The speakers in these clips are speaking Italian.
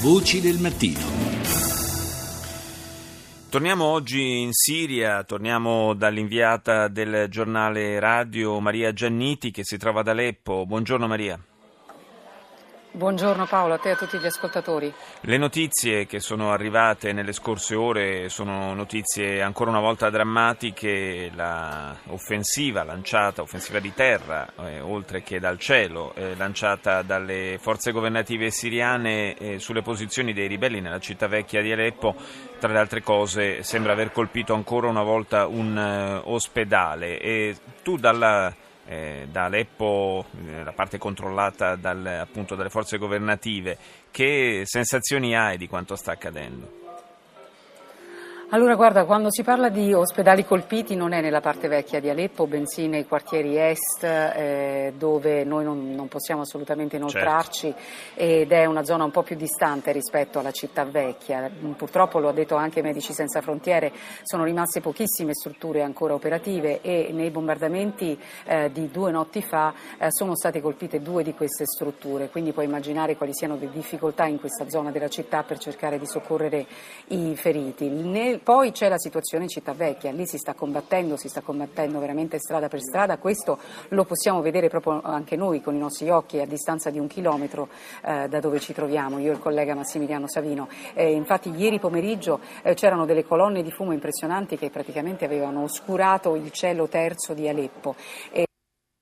Voci del mattino. Torniamo oggi in Siria, torniamo dall'inviata del giornale radio Maria Gianniti che si trova ad Aleppo. Buongiorno Maria. Buongiorno Paolo, a te e a tutti gli ascoltatori. Le notizie che sono arrivate nelle scorse ore sono notizie ancora una volta drammatiche. L'offensiva lanciata, offensiva di terra, eh, oltre che dal cielo, eh, lanciata dalle forze governative siriane eh, sulle posizioni dei ribelli nella città vecchia di Aleppo, tra le altre cose sembra aver colpito ancora una volta un uh, ospedale. E tu dalla eh, da Aleppo, eh, la parte controllata dal, appunto dalle forze governative, che sensazioni hai di quanto sta accadendo? Allora guarda, quando si parla di ospedali colpiti non è nella parte vecchia di Aleppo, bensì nei quartieri est eh, dove noi non, non, possiamo assolutamente inoltrarci certo. ed è una zona un po' più distante rispetto alla città vecchia. Purtroppo lo ha detto anche Medici Senza Frontiere, sono rimaste pochissime strutture ancora operative e nei bombardamenti eh, di due notti fa eh, sono state colpite due di queste strutture, quindi puoi immaginare quali siano le difficoltà in questa zona della città per cercare di soccorrere i feriti. Nel poi c'è la situazione in Città Vecchia, lì si sta combattendo, si sta combattendo veramente strada per strada, questo lo possiamo vedere proprio anche noi con i nostri occhi a distanza di un chilometro eh, da dove ci troviamo, io e il collega Massimiliano Savino. Eh, infatti ieri pomeriggio eh, c'erano delle colonne di fumo impressionanti che praticamente avevano oscurato il cielo terzo di Aleppo.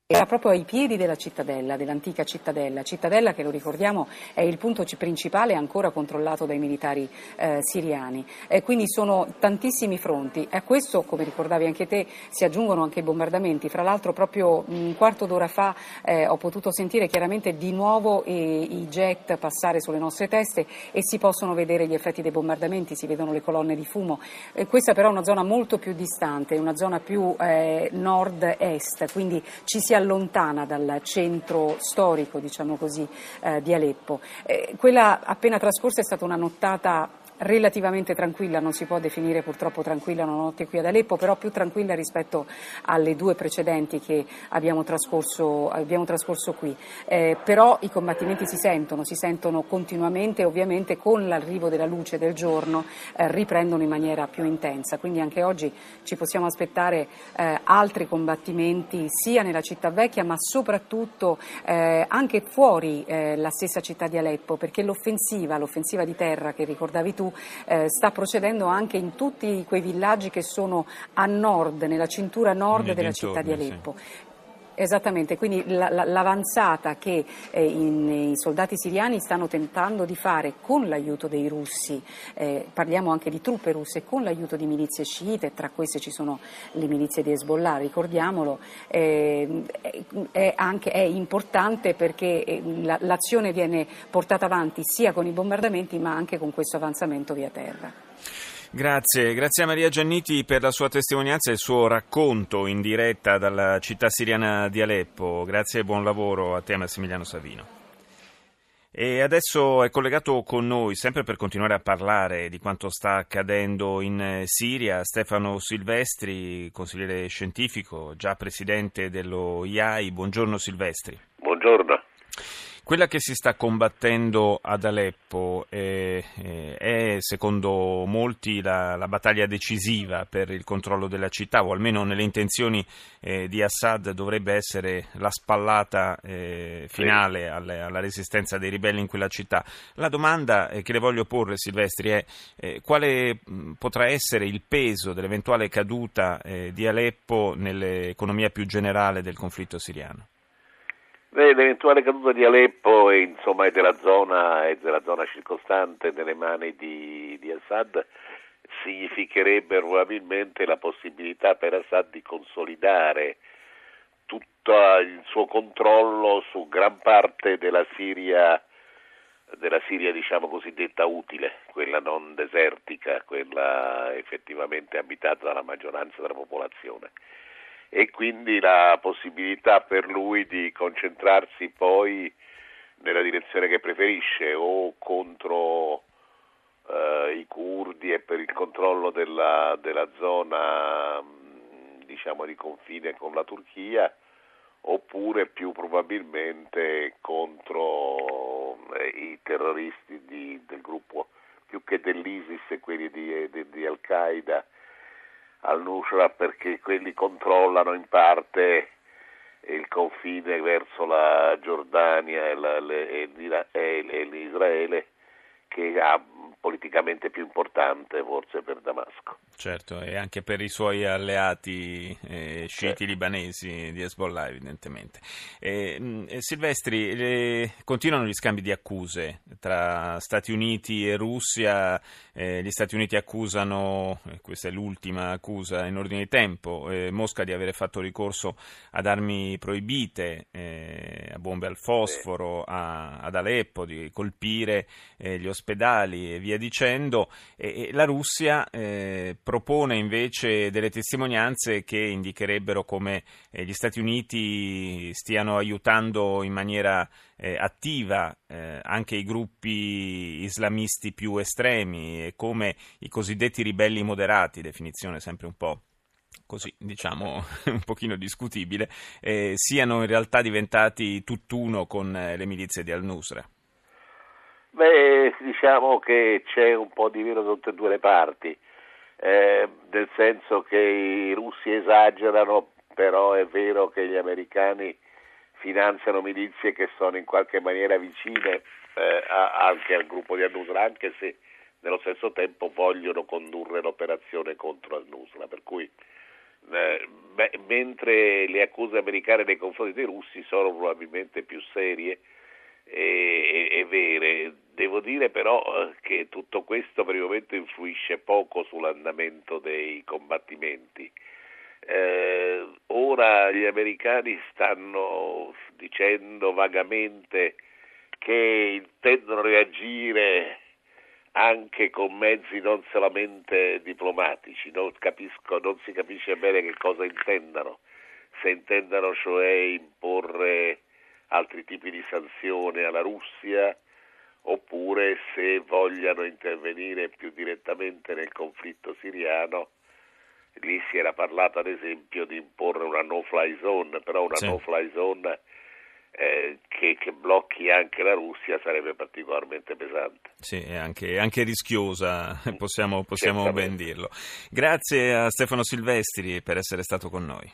Era proprio ai piedi della cittadella, dell'antica cittadella, cittadella che lo ricordiamo è il punto principale ancora controllato dai militari eh, siriani. Eh, quindi sono tantissimi fronti. A questo, come ricordavi anche te, si aggiungono anche i bombardamenti. Fra l'altro proprio un quarto d'ora fa eh, ho potuto sentire chiaramente di nuovo i jet passare sulle nostre teste e si possono vedere gli effetti dei bombardamenti, si vedono le colonne di fumo. Eh, questa però è una zona molto più distante, una zona più eh, nord-est, quindi ci si allontana dal centro storico, diciamo così, eh, di Aleppo. Eh, quella appena trascorsa è stata una nottata relativamente tranquilla, non si può definire purtroppo tranquilla una notte qui ad Aleppo, però più tranquilla rispetto alle due precedenti che abbiamo trascorso, abbiamo trascorso qui. Eh, però i combattimenti si sentono, si sentono continuamente e ovviamente con l'arrivo della luce del giorno eh, riprendono in maniera più intensa, quindi anche oggi ci possiamo aspettare eh, altri combattimenti sia nella città vecchia ma soprattutto eh, anche fuori eh, la stessa città di Aleppo, perché l'offensiva, l'offensiva di terra che ricordavi tu, eh, sta procedendo anche in tutti quei villaggi che sono a nord, nella cintura nord della città di Aleppo. Sì. Esattamente, quindi l'avanzata che eh, i soldati siriani stanno tentando di fare con l'aiuto dei russi, eh, parliamo anche di truppe russe, con l'aiuto di milizie sciite, tra queste ci sono le milizie di Hezbollah, ricordiamolo, eh, è, anche, è, importante perché eh, l'azione viene portata avanti sia con i bombardamenti ma anche con questo avanzamento via terra. Grazie, grazie a Maria Gianniti per la sua testimonianza e il suo racconto in diretta dalla città siriana di Aleppo. Grazie e buon lavoro a te Massimiliano Savino. E adesso è collegato con noi, sempre per continuare a parlare di quanto sta accadendo in Siria, Stefano Silvestri, consigliere scientifico, già presidente dello IAI. Buongiorno Silvestri. Buongiorno. Quella che si sta combattendo ad Aleppo è, è secondo molti, la, la, battaglia decisiva per il controllo della città, o almeno nelle intenzioni eh, di Assad dovrebbe essere la spallata eh, finale alle, alla resistenza dei ribelli in quella città. La domanda eh, che le voglio porre, Silvestri, è eh, quale mh, potrà essere il peso dell'eventuale caduta eh, di Aleppo nell'economia più generale del conflitto siriano? L'eventuale caduta di Aleppo e, insomma, è, della zona, è della zona circostante nelle mani di, di Assad significherebbe probabilmente la possibilità per Assad di consolidare tutto il suo controllo su gran parte della Siria, della Siria diciamo cosiddetta utile, quella non desertica, quella effettivamente abitata dalla maggioranza della popolazione e quindi la possibilità per lui di concentrarsi poi nella direzione che preferisce o contro eh, i curdi e per il controllo della, della zona diciamo di confine con la Turchia oppure più probabilmente contro eh, i terroristi di, del gruppo più che dell'ISIS e quelli di, di, di Al-Qaeda al-Nusra perché quelli controllano in parte il confine verso la Giordania e, la, le, e, e l'Israele che ha politicamente più importante forse per Damasco. Certo, e anche per i suoi alleati eh, sciiti certo. libanesi di Hezbollah evidentemente. Eh, Silvestri, eh, continuano gli scambi di accuse tra Stati Uniti e Russia, eh, gli Stati Uniti accusano, questa è l'ultima accusa in ordine di tempo, eh, Mosca di avere fatto ricorso ad armi proibite, eh, a bombe al fosforo, a, ad Aleppo, di colpire gli ospedali e via via dicendo. E, la Russia eh, propone invece delle testimonianze che indicherebbero come eh, gli Stati Uniti stiano aiutando in maniera eh, attiva eh, anche i gruppi islamisti più estremi e come i cosiddetti ribelli moderati, definizione sempre un po' così diciamo un pochino discutibile, eh, siano in realtà diventati tutt'uno con eh, le milizie di al-Nusra. Beh, diciamo che c'è un po' di vero da tutte e due le parti, eh, nel senso che i russi esagerano, però è vero che gli americani finanziano milizie che sono in qualche maniera vicine eh, anche al gruppo di Al-Nusra, anche se nello stesso tempo vogliono condurre l'operazione contro Al-Nusra, per cui eh, beh, mentre le accuse americane nei confronti dei russi sono probabilmente più serie, e, e, vere. Devo dire però eh, che tutto questo per il momento influisce poco sull'andamento dei combattimenti. Eh, ora gli americani stanno dicendo vagamente che intendono reagire anche con mezzi non solamente diplomatici, non, capisco, non si capisce bene che cosa intendano, se intendano cioè imporre altri tipi di sanzione alla Russia oppure se vogliano intervenire più direttamente nel conflitto siriano. Lì si era parlato ad esempio di imporre una no-fly zone, però una sì. no-fly zone eh, che, che, blocchi anche la Russia sarebbe particolarmente pesante. Sì, è anche, anche rischiosa, possiamo, possiamo ben dirlo. Grazie a Stefano Silvestri per essere stato con noi.